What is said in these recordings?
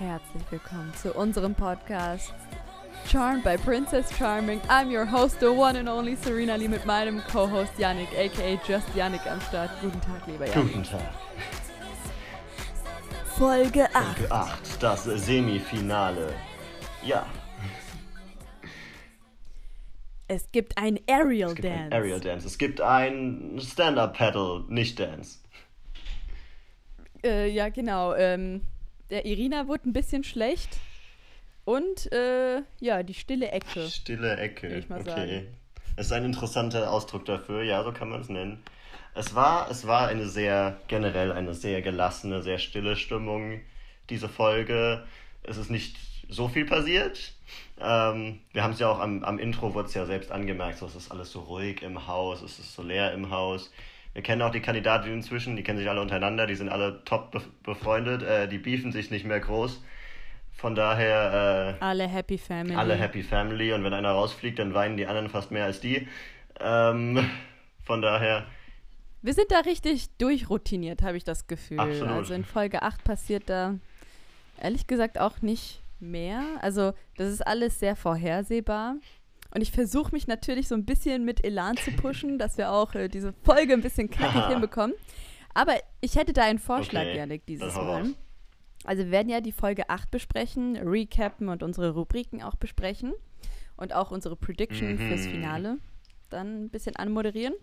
Herzlich willkommen zu unserem Podcast Charmed by Princess Charming. I'm your host, the one and only Serena Lee mit meinem Co-Host Yannick, aka Just Yannick am Start. Guten Tag, lieber Yannick. Guten Tag. Folge 8. Folge 8, das Semifinale. Ja. Es gibt ein Aerial Es gibt Dance. ein Aerial Dance. Es gibt ein Stand-Up-Paddle, nicht Dance. Äh, ja, genau. Ähm, der Irina wurde ein bisschen schlecht. Und äh, ja, die stille Ecke. Stille Ecke. Ich mal okay. sagen. Das ist ein interessanter Ausdruck dafür, ja, so kann man es nennen. Es war, es war eine sehr, generell eine sehr gelassene, sehr stille Stimmung, diese Folge. Es ist nicht so viel passiert. Ähm, wir haben es ja auch am, am Intro, wurde es ja selbst angemerkt, so, es ist alles so ruhig im Haus, es ist so leer im Haus. Wir kennen auch die Kandidaten inzwischen, die kennen sich alle untereinander, die sind alle top bef- befreundet, äh, die beefen sich nicht mehr groß. Von daher, äh, Alle Happy Family. alle Happy Family und wenn einer rausfliegt, dann weinen die anderen fast mehr als die. Ähm, von daher, Wir sind da richtig durchroutiniert, habe ich das Gefühl. Absolut. Also in Folge 8 passiert da ehrlich gesagt auch nicht mehr. Also das ist alles sehr vorhersehbar. Und ich versuche mich natürlich so ein bisschen mit Elan zu pushen, dass wir auch äh, diese Folge ein bisschen knackig hinbekommen. Aber ich hätte da einen Vorschlag, Okay, Janik, dieses Mal. Also wir werden ja die Folge 8 besprechen, recappen und unsere Rubriken auch besprechen. Und auch unsere Prediction Mhm. fürs Finale dann ein bisschen anmoderieren.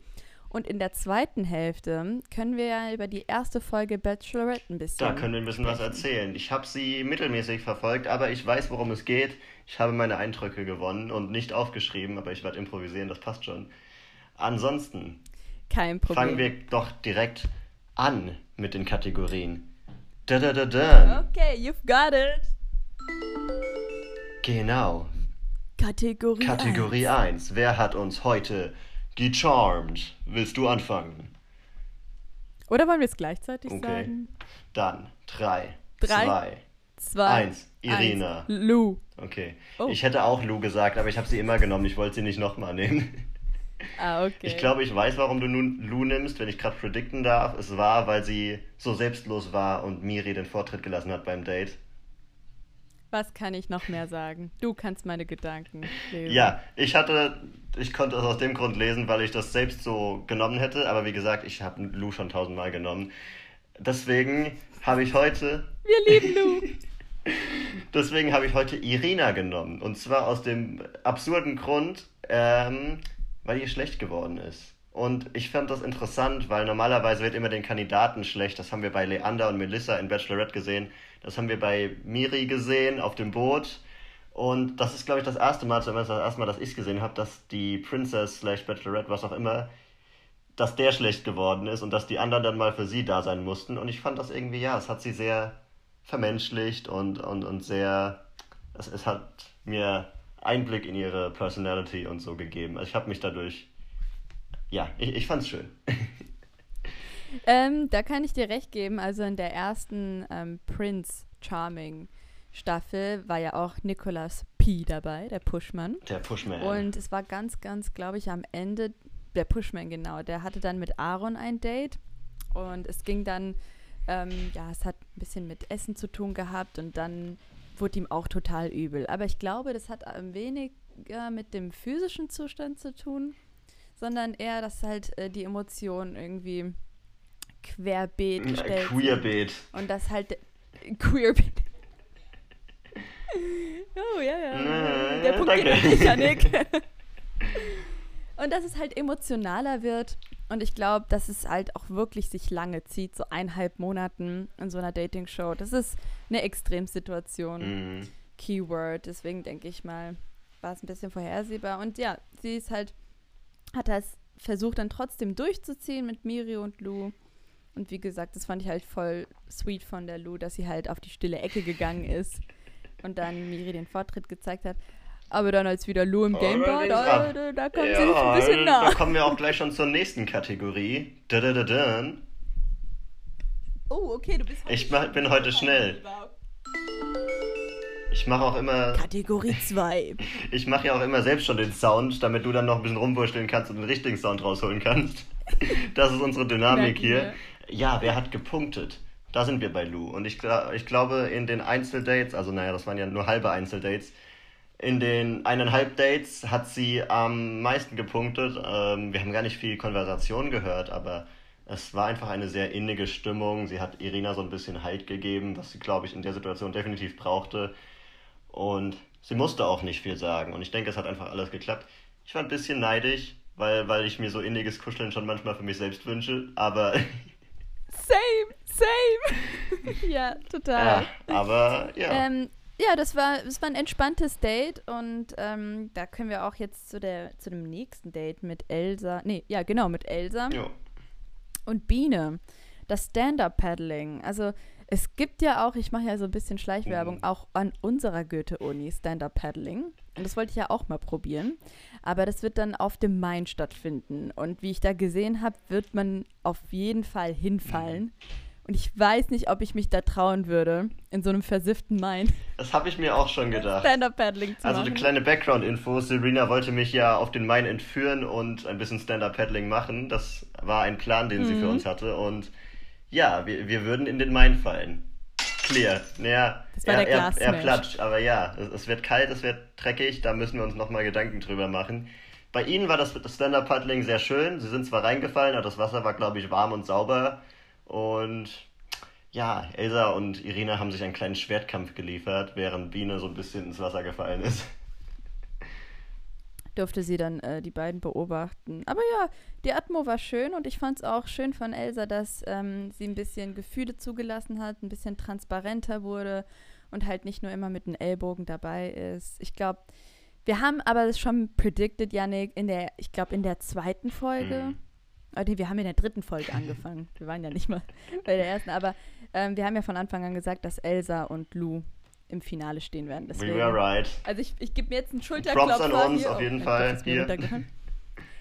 Und in der zweiten Hälfte können wir ja über die erste Folge Bachelorette ein bisschen. da können wir ein bisschen was sprechen. erzählen. Ich habe sie mittelmäßig verfolgt, aber ich weiß, worum es geht. Ich habe meine Eindrücke gewonnen und nicht aufgeschrieben, aber ich werde improvisieren, das passt schon. Ansonsten Kein Problem. fangen wir doch direkt an mit den Kategorien. Da da da da. Okay, you've got it. Genau. Kategorie. Kategorie 1. Wer hat uns heute gecharmed? Willst du anfangen? Oder wollen wir es gleichzeitig Okay. sagen? Dann 3, Drei, 2, Zwei. Eins. Irina. Eins. Lou. Okay. Oh. Ich hätte auch Lou gesagt, aber ich habe sie immer genommen. Ich wollte sie nicht nochmal nehmen. Ah, okay. Ich glaube, ich weiß, warum du nun Lou nimmst, wenn ich gerade predikten darf. Es war, weil sie so selbstlos war und Miri den Vortritt gelassen hat beim Date. Was kann ich noch mehr sagen? Du kannst meine Gedanken lesen. Ja, ich hatte, ich konnte es aus dem Grund lesen, weil ich das selbst so genommen hätte. Aber wie gesagt, ich habe Lou schon tausendmal genommen. Deswegen habe ich heute Wir lieben Lou. Deswegen habe ich heute Irina genommen. Und zwar aus dem absurden Grund, ähm, weil ihr schlecht geworden ist. Und ich fand das interessant, weil normalerweise wird immer den Kandidaten schlecht. Das haben wir bei Leander und Melissa in Bachelorette gesehen. Das haben wir bei Miri gesehen auf dem Boot. Und das ist, glaube ich, das erste Mal, zumindest das erste Mal, dass ich es gesehen habe, dass die Princess slash Bachelorette, was auch immer, dass der schlecht geworden ist und dass die anderen dann mal für sie da sein mussten. Und ich fand das irgendwie, ja, es hat sie sehr vermenschlicht und, und, und sehr, es, es hat mir Einblick in ihre Personality und so gegeben. Also ich habe mich dadurch, ja, ich, ich fand's schön. Ähm, da kann ich dir recht geben. Also in der ersten ähm, Prince Charming Staffel war ja auch Nicholas P. dabei, der Pushman. Der Pushman. Und es war ganz, ganz, glaube ich, am Ende, der Pushman, genau, der hatte dann mit Aaron ein Date. Und es ging dann, ähm, ja, es hat ein bisschen mit Essen zu tun gehabt und dann wurde ihm auch total übel. Aber ich glaube, das hat ähm, weniger mit dem physischen Zustand zu tun, sondern eher, dass halt äh, die Emotionen irgendwie querbeet Äh, gestellt. Queerbeet. Und das halt Queerbeet. oh, ja, ja. Äh, Der Punkt danke. geht an dich, Janik. Und dass es halt emotionaler wird. Und ich glaube, dass es halt auch wirklich sich lange zieht, so eineinhalb Monaten in so einer Dating-Show. Das ist eine Extremsituation. Mhm. Keyword. Deswegen denke ich mal, war es ein bisschen vorhersehbar. Und ja, sie ist halt, hat das versucht dann trotzdem durchzuziehen mit Miri und Lou. Und wie gesagt, das fand ich halt voll sweet von der Lou, dass sie halt auf die stille Ecke gegangen ist und dann Miri den Vortritt gezeigt hat. Aber dann, als wieder Lou im Oh, Game da war, da, da, da kam sie sich ein bisschen da nah. kommen wir auch gleich schon zur nächsten Kategorie. Da, da, da, da. Oh, okay, du bist heute Ich mach- bin heute schnell. Ich mache auch immer, Kategorie 2. ich mache ja auch immer selbst schon den Sound, damit du dann noch ein bisschen rumwurschteln kannst und den richtigen Sound rausholen kannst. Das ist unsere Dynamik hier. Ja, wer hat gepunktet? da sind wir bei Lou. Und ich, ich glaube, in den Einzeldates, also naja, das waren ja nur halbe Einzeldates, in den eineinhalb Dates hat sie am meisten gepunktet. Ähm, wir haben gar nicht viel Konversation gehört, aber es war einfach eine sehr innige Stimmung. Sie hat Irina so ein bisschen Halt gegeben, was sie, glaube ich, in der Situation definitiv brauchte. Und sie musste auch nicht viel sagen. Und ich denke, es hat einfach alles geklappt. Ich war ein bisschen neidisch, weil, weil ich mir so inniges Kuscheln schon manchmal für mich selbst wünsche, aber. Same, same. ja, total. Ja, aber ja. Ähm, ja, das war, das war ein entspanntes Date und ähm, da können wir auch jetzt zu, der, zu dem nächsten Date mit Elsa. Nee, ja, genau, mit Elsa. Jo. Und Biene. Das Stand-Up-Paddling. Also es gibt ja auch, ich mache ja so ein bisschen Schleichwerbung, Mhm. auch an unserer Goethe-Uni Stand-Up-Paddling. Und das wollte ich ja auch mal probieren. Aber das wird dann auf dem Main stattfinden. Und wie ich da gesehen habe, wird man auf jeden Fall hinfallen. Und ich weiß nicht, ob ich mich da trauen würde, in so einem versifften Main Das habe ich mir auch schon gedacht. Stand-Up-Paddling zu Also eine kleine Background-Info. Serena wollte mich ja auf den Main entführen und ein bisschen Stand-Up-Paddling machen. Das war ein Plan, den sie Mhm. für uns hatte. Und ja, wir, wir würden in den Main fallen. Clear. Naja, Das war er, der er, er Glassmash. platscht. Aber ja, es, es wird kalt, es wird dreckig. Da müssen wir uns nochmal Gedanken drüber machen. Bei ihnen war das das Stand-Up-Paddling sehr schön. Sie sind zwar reingefallen, aber das Wasser war, glaube ich, warm und sauber. Und ja, Elsa und Irina haben sich einen kleinen Schwertkampf geliefert, während Biene so ein bisschen ins Wasser gefallen ist. Durfte sie dann äh, die beiden beobachten. Aber ja, die Atmo war schön und ich fand es auch schön von Elsa, dass ähm, sie ein bisschen Gefühle zugelassen hat, ein bisschen transparenter wurde und halt nicht nur immer mit den Ellbogen dabei ist. Ich glaube, wir haben aber das schon predicted, Yannick, in der, ich glaube, in der zweiten Folge. Mhm. Oh, nee, wir haben in der dritten Folge angefangen. Wir waren ja nicht mal bei der ersten, aber ähm, wir haben ja von Anfang an gesagt, dass Elsa und Lou im Finale stehen werden. We Deswegen, were right. also ich, ich gebe mir jetzt einen Schulterklopfer Props an uns, hier. auf jeden mein Fall.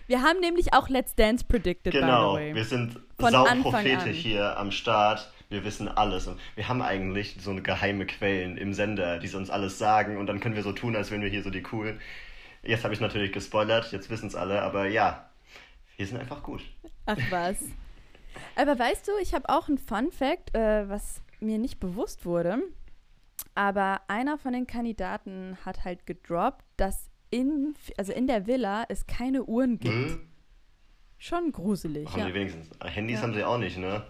Wir haben nämlich auch Let's Dance predicted, Genau, wir sind sauprophetisch hier am Start. Wir wissen alles. Und wir haben eigentlich so eine geheime Quellen im Sender, die uns alles sagen. Und dann können wir so tun, als wären wir hier so die coolen. Jetzt habe ich natürlich gespoilert, jetzt wissen es alle. Aber ja, wir sind einfach gut. Ach was. Aber weißt du, ich habe auch einen Fun Fact, äh, was mir nicht bewusst wurde. Aber einer von den Kandidaten hat halt gedroppt, dass in, also in der Villa es keine Uhren gibt. Hm? Schon gruselig, Haben ja. die wenigstens. Handys Ja. haben sie auch nicht, ne?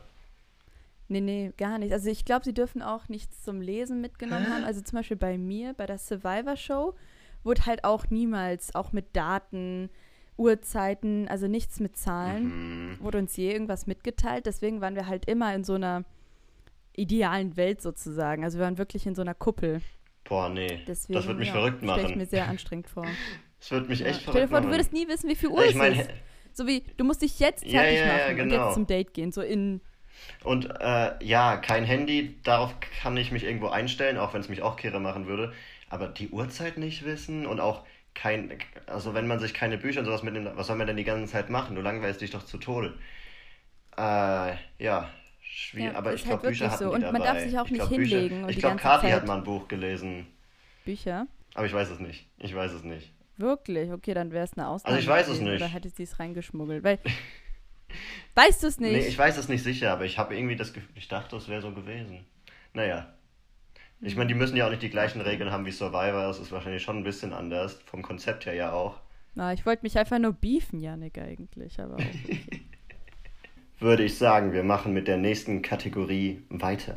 Nee, nee, gar nicht. Also ich glaube, sie dürfen auch nichts zum Lesen mitgenommen Hä? haben. Also zum Beispiel bei mir, bei der Survivor Show, wurde halt auch niemals, auch mit Daten, Uhrzeiten, also nichts mit Zahlen, Mhm. wurde uns je irgendwas mitgeteilt. Deswegen waren wir halt immer in so einer idealen Welt sozusagen. Also wir waren wirklich in so einer Kuppel. Boah, nee. Deswegen, das wird mich ja, verrückt Stelle ich machen. mir sehr anstrengend vor. Das wird mich Ja. echt verrückt vor, machen. du würdest nie wissen, wie viel Uhr ich es meine, ist. So wie, du musst dich jetzt fertig ja, machen und genau. jetzt zum Date gehen. So in, Und äh, ja, kein Handy, darauf kann ich mich irgendwo einstellen, auch wenn es mich auch kirre machen würde. Aber die Uhrzeit nicht wissen und auch kein, also wenn man sich keine Bücher und sowas mitnimmt, was soll man denn die ganze Zeit machen? Du langweilst dich doch zu Tode. Äh, ja, schwierig. Ja, aber ich halt glaube, Bücher wirklich hatten so. Und dabei. man darf sich auch ich nicht glaub, hinlegen Bücher, ich glaube, Kathi Zeit- hat mal ein Buch gelesen. Bücher. Aber ich weiß es nicht. Ich weiß es nicht. Wirklich? Okay, dann wäre es eine Ausnahme. Also ich weiß es nicht. Oder hätte sie es reingeschmuggelt? Weil, weißt du es nicht? Nee, ich weiß es nicht sicher, aber ich habe irgendwie das Gefühl, ich dachte, es wäre so gewesen. Naja. Ich meine, die müssen ja auch nicht die gleichen Regeln haben wie Survivor. Das ist wahrscheinlich schon ein bisschen anders. Vom Konzept her ja auch. Na, ich wollte mich einfach nur beefen, Janik, eigentlich. Aber okay. Würde ich sagen, wir machen mit der nächsten Kategorie weiter.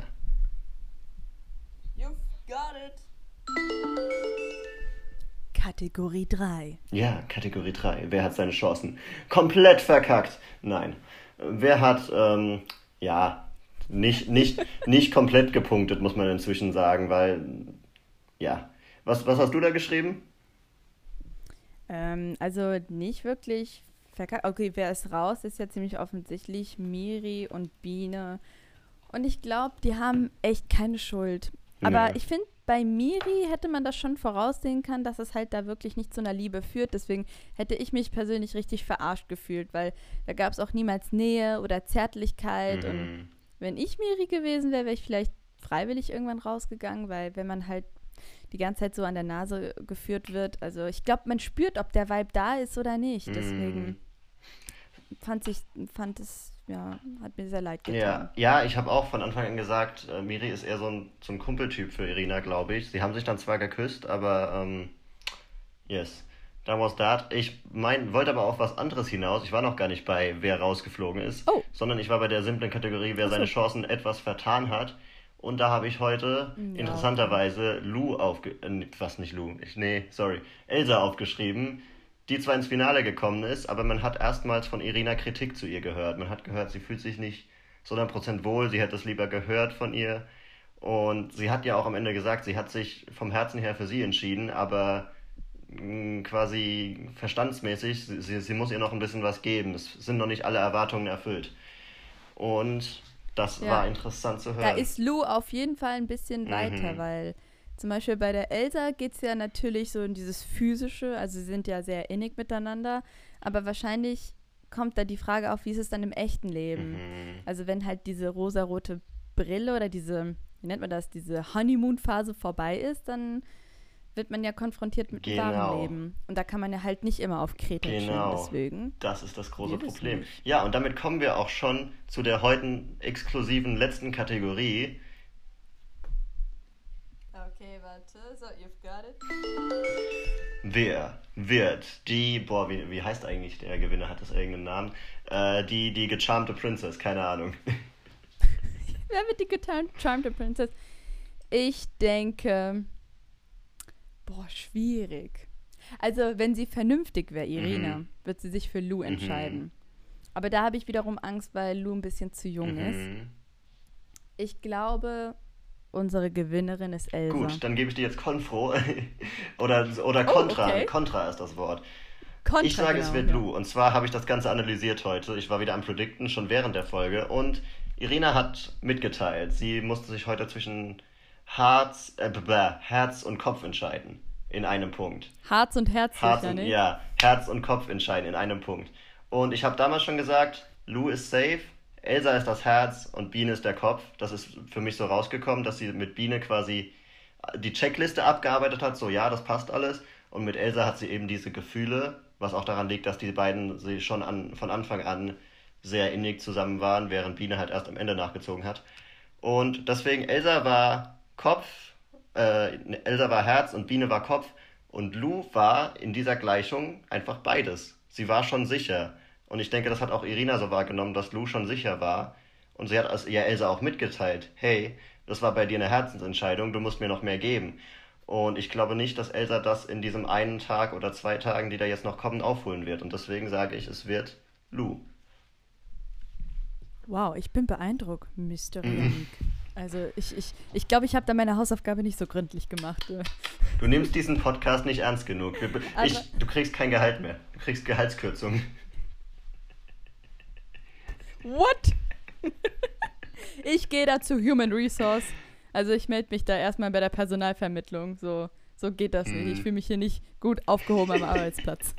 You've got it. Kategorie 3. Ja, Kategorie 3. Wer hat seine Chancen komplett verkackt? Nein. Wer hat, ähm, ja, nicht, nicht, nicht komplett gepunktet, muss man inzwischen sagen, weil, ja. Was, was hast du da geschrieben? Ähm, also nicht wirklich verkackt. Okay, wer ist raus? Ist ja ziemlich offensichtlich. Miri und Biene. Und ich glaube, die haben echt keine Schuld. Aber Nee. ich finde, bei Miri hätte man das schon voraussehen können, dass es halt da wirklich nicht zu einer Liebe führt. Deswegen hätte ich mich persönlich richtig verarscht gefühlt, weil da gab es auch niemals Nähe oder Zärtlichkeit. Und Mhm. wenn ich Miri gewesen wäre, wäre ich vielleicht freiwillig irgendwann rausgegangen, weil wenn man halt die ganze Zeit so an der Nase geführt wird, also ich glaube, man spürt, ob der Vibe da ist oder nicht. Deswegen Mhm. Fand ich, fand es, ja, hat mir sehr leid getan. Ja, ja ich habe auch von Anfang an gesagt, äh, Miri ist eher so ein, so ein Kumpeltyp für Irina, glaube ich. Sie haben sich dann zwar geküsst, aber ähm, yes, that was that. Ich mein, wollte aber auf was anderes hinaus. Ich war noch gar nicht bei, wer rausgeflogen ist, Oh. sondern ich war bei der simplen Kategorie, wer so. seine Chancen etwas vertan hat. Und da habe ich heute Ja. interessanterweise Lou aufge... Äh, was nicht Lou? Ich, nee, sorry. Elsa aufgeschrieben, die zwar ins Finale gekommen ist, aber man hat erstmals von Irina Kritik zu ihr gehört. Man hat gehört, sie fühlt sich nicht so 100% wohl, sie hätte es lieber gehört von ihr. Und sie hat ja auch am Ende gesagt, sie hat sich vom Herzen her für sie entschieden, aber mh, quasi verstandsmäßig, sie, sie, sie muss ihr noch ein bisschen was geben. Es sind noch nicht alle Erwartungen erfüllt. Und das Ja. war interessant zu hören. Da ist Lou auf jeden Fall ein bisschen Mhm. weiter, weil zum Beispiel bei der Elsa geht es ja natürlich so in dieses Physische, also sie sind ja sehr innig miteinander, aber wahrscheinlich kommt da die Frage auf, wie ist es dann im echten Leben? Mhm. Also wenn halt diese rosarote Brille oder diese, wie nennt man das, diese Honeymoon-Phase vorbei ist, dann wird man ja konfrontiert mit dem wahren Genau. Leben. Und da kann man ja halt nicht immer auf Kreta Genau. deswegen. Das ist das große Problem. nicht. Ja, und damit kommen wir auch schon zu der heute exklusiven letzten Kategorie. Okay, warte, so, you've got it. Wer wird die, boah, wie, wie heißt eigentlich der Gewinner? Hat das irgendeinen Namen? Äh, die, die gecharmte Princess, keine Ahnung. Wer wird die Charmed Princess? Ich denke, boah, schwierig. Also, wenn sie vernünftig wäre, Irina, Mhm. wird sie sich für Lou entscheiden. Aber da habe ich wiederum Angst, weil Lou ein bisschen zu jung ist. Mhm. Ich glaube, unsere Gewinnerin ist Elsa. Gut, dann gebe ich dir jetzt Konfro. oder, oder Contra. Oh, okay. Contra ist das Wort. Contra, Ich sage, es genau, wird ja. Lou. Und zwar habe ich das Ganze analysiert heute. Ich war wieder am Predikten, schon während der Folge. Und Irina hat mitgeteilt, sie musste sich heute zwischen Herz, äh, Herz und Kopf entscheiden. In einem Punkt. Harz und Herz, Herz und, ja, Herz und Kopf entscheiden in einem Punkt. Und ich habe damals schon gesagt, Lou ist safe, Elsa ist das Herz und Biene ist der Kopf. Das ist für mich so rausgekommen, dass sie mit Biene quasi die Checkliste abgearbeitet hat, so ja, das passt alles. Und mit Elsa hat sie eben diese Gefühle, was auch daran liegt, dass die beiden sie schon an, von Anfang an sehr innig zusammen waren, während Biene halt erst am Ende nachgezogen hat. Und deswegen, Elsa war Kopf, äh, Elsa war Herz und Biene war Kopf. Und Lou war in dieser Gleichung einfach beides. Sie war schon sicher. Und ich denke, das hat auch Irina so wahrgenommen, dass Lou schon sicher war. Und sie hat es ihr Elsa auch mitgeteilt. Hey, das war bei dir eine Herzensentscheidung, du musst mir noch mehr geben. Und ich glaube nicht, dass Elsa das in diesem einen Tag oder zwei Tagen, die da jetzt noch kommen, aufholen wird. Und deswegen sage ich, es wird Lou. Wow, ich bin beeindruckt, Mr. Mhm. Also ich, ich, ich glaube, ich habe da meine Hausaufgabe nicht so gründlich gemacht. Du nimmst diesen Podcast nicht ernst genug. Ich, du kriegst kein Gehalt mehr. Du kriegst Gehaltskürzung. What? ich gehe da zu Human Resource. Also ich melde mich da erstmal bei der Personalvermittlung. So, so geht das nicht. Mhm. Ich fühle mich hier nicht gut aufgehoben am Arbeitsplatz.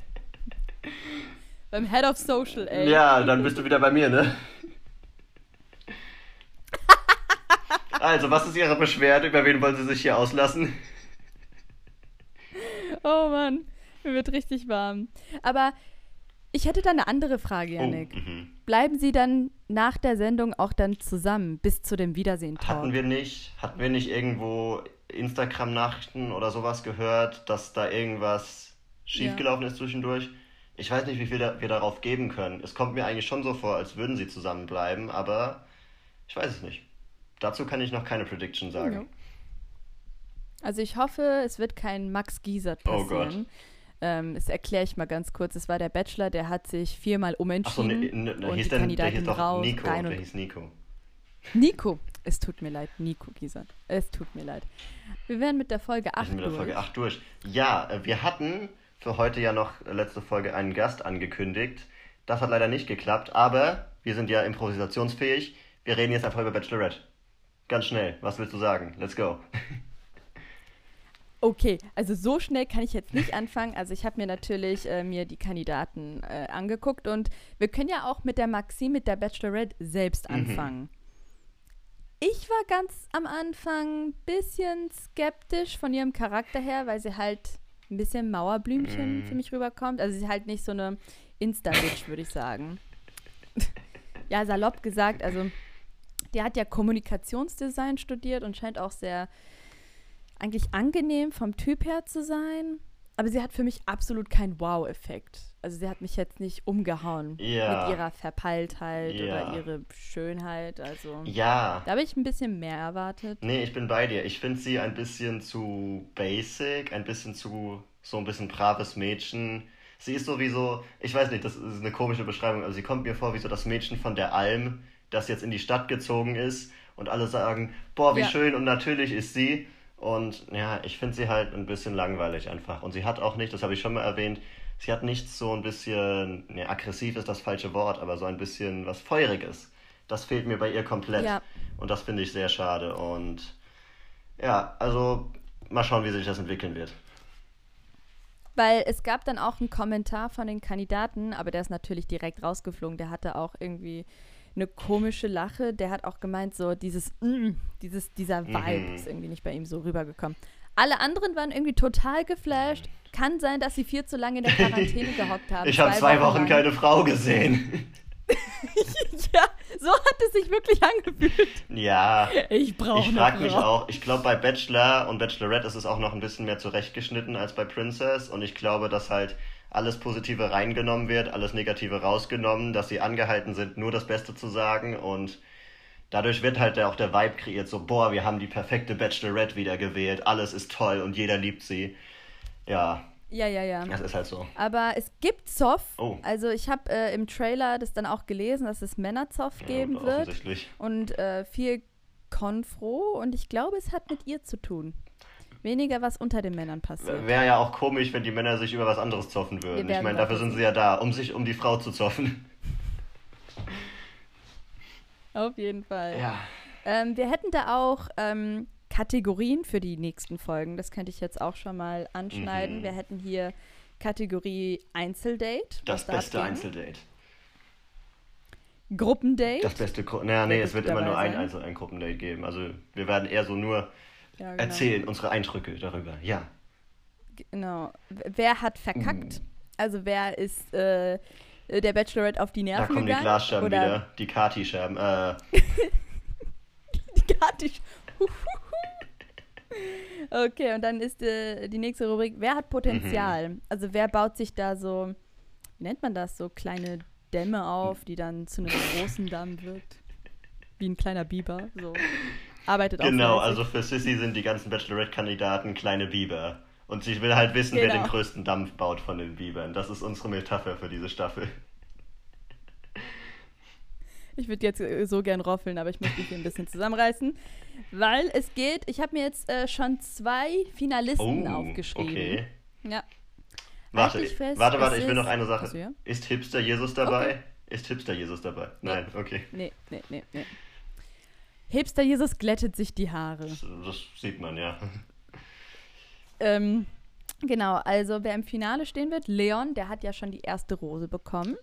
Beim Head of Social, ey. Ja, dann bist du wieder bei mir, ne? Also, was ist Ihre Beschwerde? Über wen wollen Sie sich hier auslassen? Oh Mann, mir wird richtig warm. Aber ich hätte da eine andere Frage, Janik. Oh, mhm. Bleiben Sie dann nach der Sendung auch dann zusammen bis zu dem Wiedersehen-Talk? Hatten wir nicht, hatten wir nicht irgendwo Instagram-Nachrichten oder sowas gehört, dass da irgendwas schiefgelaufen ist zwischendurch? Ich weiß nicht, wie viel da, wir darauf geben können. Es kommt mir eigentlich schon so vor, als würden sie zusammenbleiben, aber ich weiß es nicht. Dazu kann ich noch keine Prediction sagen. Ja. Also ich hoffe, es wird kein Max Giesert Oh passieren. Gott. Ähm, das erkläre ich mal ganz kurz. Es war der Bachelor, der hat sich viermal Achso, umentschieden. ne, ne, und hieß die denn, der hieß doch raus, Nico, rein der und hieß Nico. Nico. Es tut mir leid, Nico Giesert. Es tut mir leid. Wir werden mit der Folge 8 Wir sind mit der durch. Folge 8 durch. Ja, äh, wir hatten für heute ja noch äh, letzte Folge einen Gast angekündigt. Das hat leider nicht geklappt, aber wir sind ja improvisationsfähig. Wir reden jetzt einfach über Bachelorette. Ganz schnell. Was willst du sagen? Let's go. Okay, also so schnell kann ich jetzt nicht anfangen. Also ich habe mir natürlich äh, mir die Kandidaten äh, angeguckt und wir können ja auch mit der Maxine, mit der Bachelorette selbst Mhm. anfangen. Ich war ganz am Anfang ein bisschen skeptisch von ihrem Charakter her, weil sie halt ein bisschen Mauerblümchen Mhm. für mich rüberkommt. Also sie ist halt nicht so eine Insta-Bitch, würde ich sagen. ja, salopp gesagt, also der hat ja Kommunikationsdesign studiert und scheint auch sehr eigentlich angenehm vom Typ her zu sein. Aber sie hat für mich absolut keinen Wow-Effekt. Also sie hat mich jetzt nicht umgehauen Ja. mit ihrer Verpeiltheit Ja. oder ihre Schönheit. Also Ja. da habe ich ein bisschen mehr erwartet. Nee, ich bin bei dir. Ich finde sie ein bisschen zu basic, ein bisschen zu so ein bisschen braves Mädchen. Sie ist sowieso, ich weiß nicht, das ist eine komische Beschreibung, aber sie kommt mir vor wie so das Mädchen von der Alm, das jetzt in die Stadt gezogen ist und alle sagen, boah, wie Ja. schön und natürlich ist sie. Und ja, ich finde sie halt ein bisschen langweilig einfach. Und sie hat auch nicht, das habe ich schon mal erwähnt, sie hat nichts so ein bisschen, ne, aggressiv ist das falsche Wort, aber so ein bisschen was Feuriges. Das fehlt mir bei ihr komplett. Ja. Und das finde ich sehr schade. Und ja, also mal schauen, wie sich das entwickeln wird. Weil es gab dann auch einen Kommentar von den Kandidaten, aber der ist natürlich direkt rausgeflogen. Der hatte auch irgendwie eine komische Lache. Der hat auch gemeint, so dieses, mm, dieses, dieser Vibe Mhm. ist irgendwie nicht bei ihm so rübergekommen. Alle anderen waren irgendwie total geflasht. Kann sein, dass sie viel zu lange in der Quarantäne gehockt haben. Ich habe zwei Wochen lang. keine Frau gesehen. Ja, so hat es sich wirklich angefühlt. ja, Ich brauche ich frage mich auch. Ich glaube, bei Bachelor und Bachelorette ist es auch noch ein bisschen mehr zurechtgeschnitten als bei Princess. Und ich glaube, dass halt alles Positive reingenommen wird, alles Negative rausgenommen, dass sie angehalten sind, nur das Beste zu sagen. Und dadurch wird halt auch der Vibe kreiert, so, boah, wir haben die perfekte Bachelorette wieder gewählt, alles ist toll und jeder liebt sie. Ja, Ja, ja, ja. das ist halt so. Aber es gibt Zoff. Oh. Also ich habe äh, im Trailer das dann auch gelesen, dass es Männerzoff geben Ja, wird. Und äh, viel Konfro und ich glaube, es hat mit ihr zu tun. Weniger, was unter den Männern passiert. Wäre ja auch komisch, wenn die Männer sich über was anderes zoffen würden. Ich meine, dafür sind sie ja da, um sich um die Frau zu zoffen. Auf jeden Fall. Ja. Ähm, wir hätten da auch ähm, Kategorien für die nächsten Folgen. Das könnte ich jetzt auch schon mal anschneiden. Mhm. Wir hätten hier Kategorie Einzeldate. Das da beste abging. Einzeldate. Gruppendate. Das beste Gru Naja, nee, es wird immer nur ein? Einzel ein Gruppendate geben. Also wir werden eher so nur ja, genau. erzählen, unsere Eindrücke darüber. Ja. Genau. Wer hat verkackt? Mhm. Also wer ist äh, der Bachelorette auf die Da Nerven kommen die gegangen? Glasscherben Oder wieder. Die Kati-Scherben. Äh, Die Karte. okay, und dann ist äh, die nächste Rubrik, wer hat Potenzial? Mhm. Also wer baut sich da so, wie nennt man das, so kleine Dämme auf, die dann zu einem großen Damm wird? Wie ein kleiner Biber, so. Arbeitet auch genau, also für Sissy sind die ganzen Bachelorette-Kandidaten kleine Biber. Und sie will halt wissen, wer Genau. den größten Dampf baut von den Bibern. Das ist unsere Metapher für diese Staffel. Ich würde jetzt äh, so gern roffeln, aber ich muss mich hier ein bisschen zusammenreißen. Weil es geht, ich habe mir jetzt äh, schon zwei Finalisten Oh, aufgeschrieben. okay. Ja. Warte, Halt fest, warte, warte, ich will noch eine Sache. Ist Hipster Jesus dabei? Ist Hipster Jesus dabei? Nee. Nein, okay. Nee, nee, nee, nee. Hipster Jesus glättet sich die Haare. Das, das sieht man, ja. Ähm, genau, also wer im Finale stehen wird, Leon, der hat ja schon die erste Rose bekommen.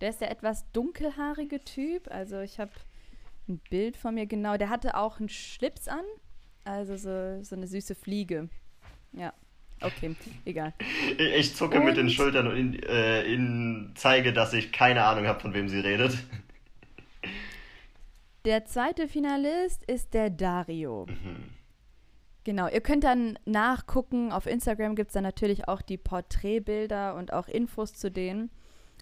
Der ist der etwas dunkelhaarige Typ. Also ich habe ein Bild von mir genau. Der hatte auch einen Schlips an. Also so, so eine süße Fliege. Ja. Okay, egal. Ich, zucke mit den Und- Schultern und in, äh, in, zeige, dass ich keine Ahnung habe, von wem sie redet. Der zweite Finalist ist der Dario. Mhm. Genau, ihr könnt dann nachgucken. Auf Instagram gibt es dann natürlich auch die Porträtbilder und auch Infos zu denen.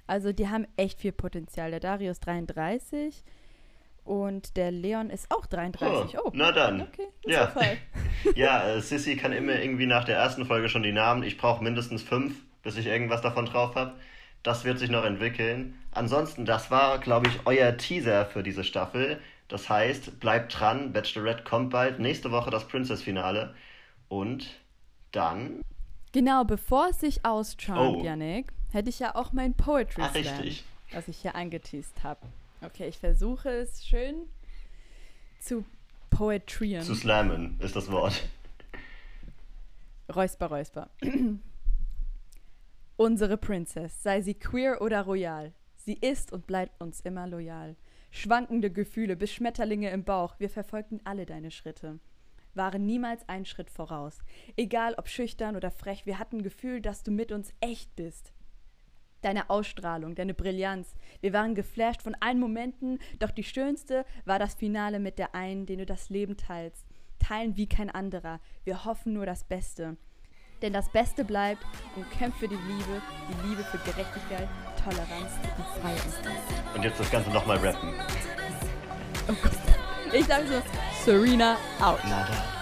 Also die haben echt viel Potenzial. Der Dario ist 33 und der Leon ist auch 33. Oh, na dann. Okay, Ja. Ja, äh, Sissy kann immer irgendwie nach der ersten Folge schon die Namen. Ich brauche mindestens fünf, bis ich irgendwas davon drauf habe. Das wird sich noch entwickeln. Ansonsten, das war, glaube ich, euer Teaser für diese Staffel. Das heißt, bleibt dran. Bachelorette kommt bald. Nächste Woche das Princess-Finale. Und dann. Genau, bevor es sich auscharmt, Oh. Yannick, hätte ich ja auch mein Poetry Ach, Slam, richtig. was ich hier angeteased habe. Okay, ich versuche es schön zu poetrieren. Zu slammen ist das Wort. Räusper, Räusper. Unsere Princess, sei sie queer oder royal, sie ist und bleibt uns immer loyal. Schwankende Gefühle bis Schmetterlinge im Bauch, wir verfolgten alle deine Schritte. Waren niemals einen Schritt voraus. Egal ob schüchtern oder frech, wir hatten Gefühl, dass du mit uns echt bist. Deine Ausstrahlung, deine Brillanz. Wir waren geflasht von allen Momenten, doch die schönste war das Finale mit der einen, den du das Leben teilst. Teilen wie kein anderer. Wir hoffen nur das Beste. Denn das Beste bleibt und kämpft für die Liebe, die Liebe für Gerechtigkeit, Toleranz und Freiheit. Und jetzt das Ganze nochmal rappen. Oh Gott. Ich sage so, Serena out. Nada.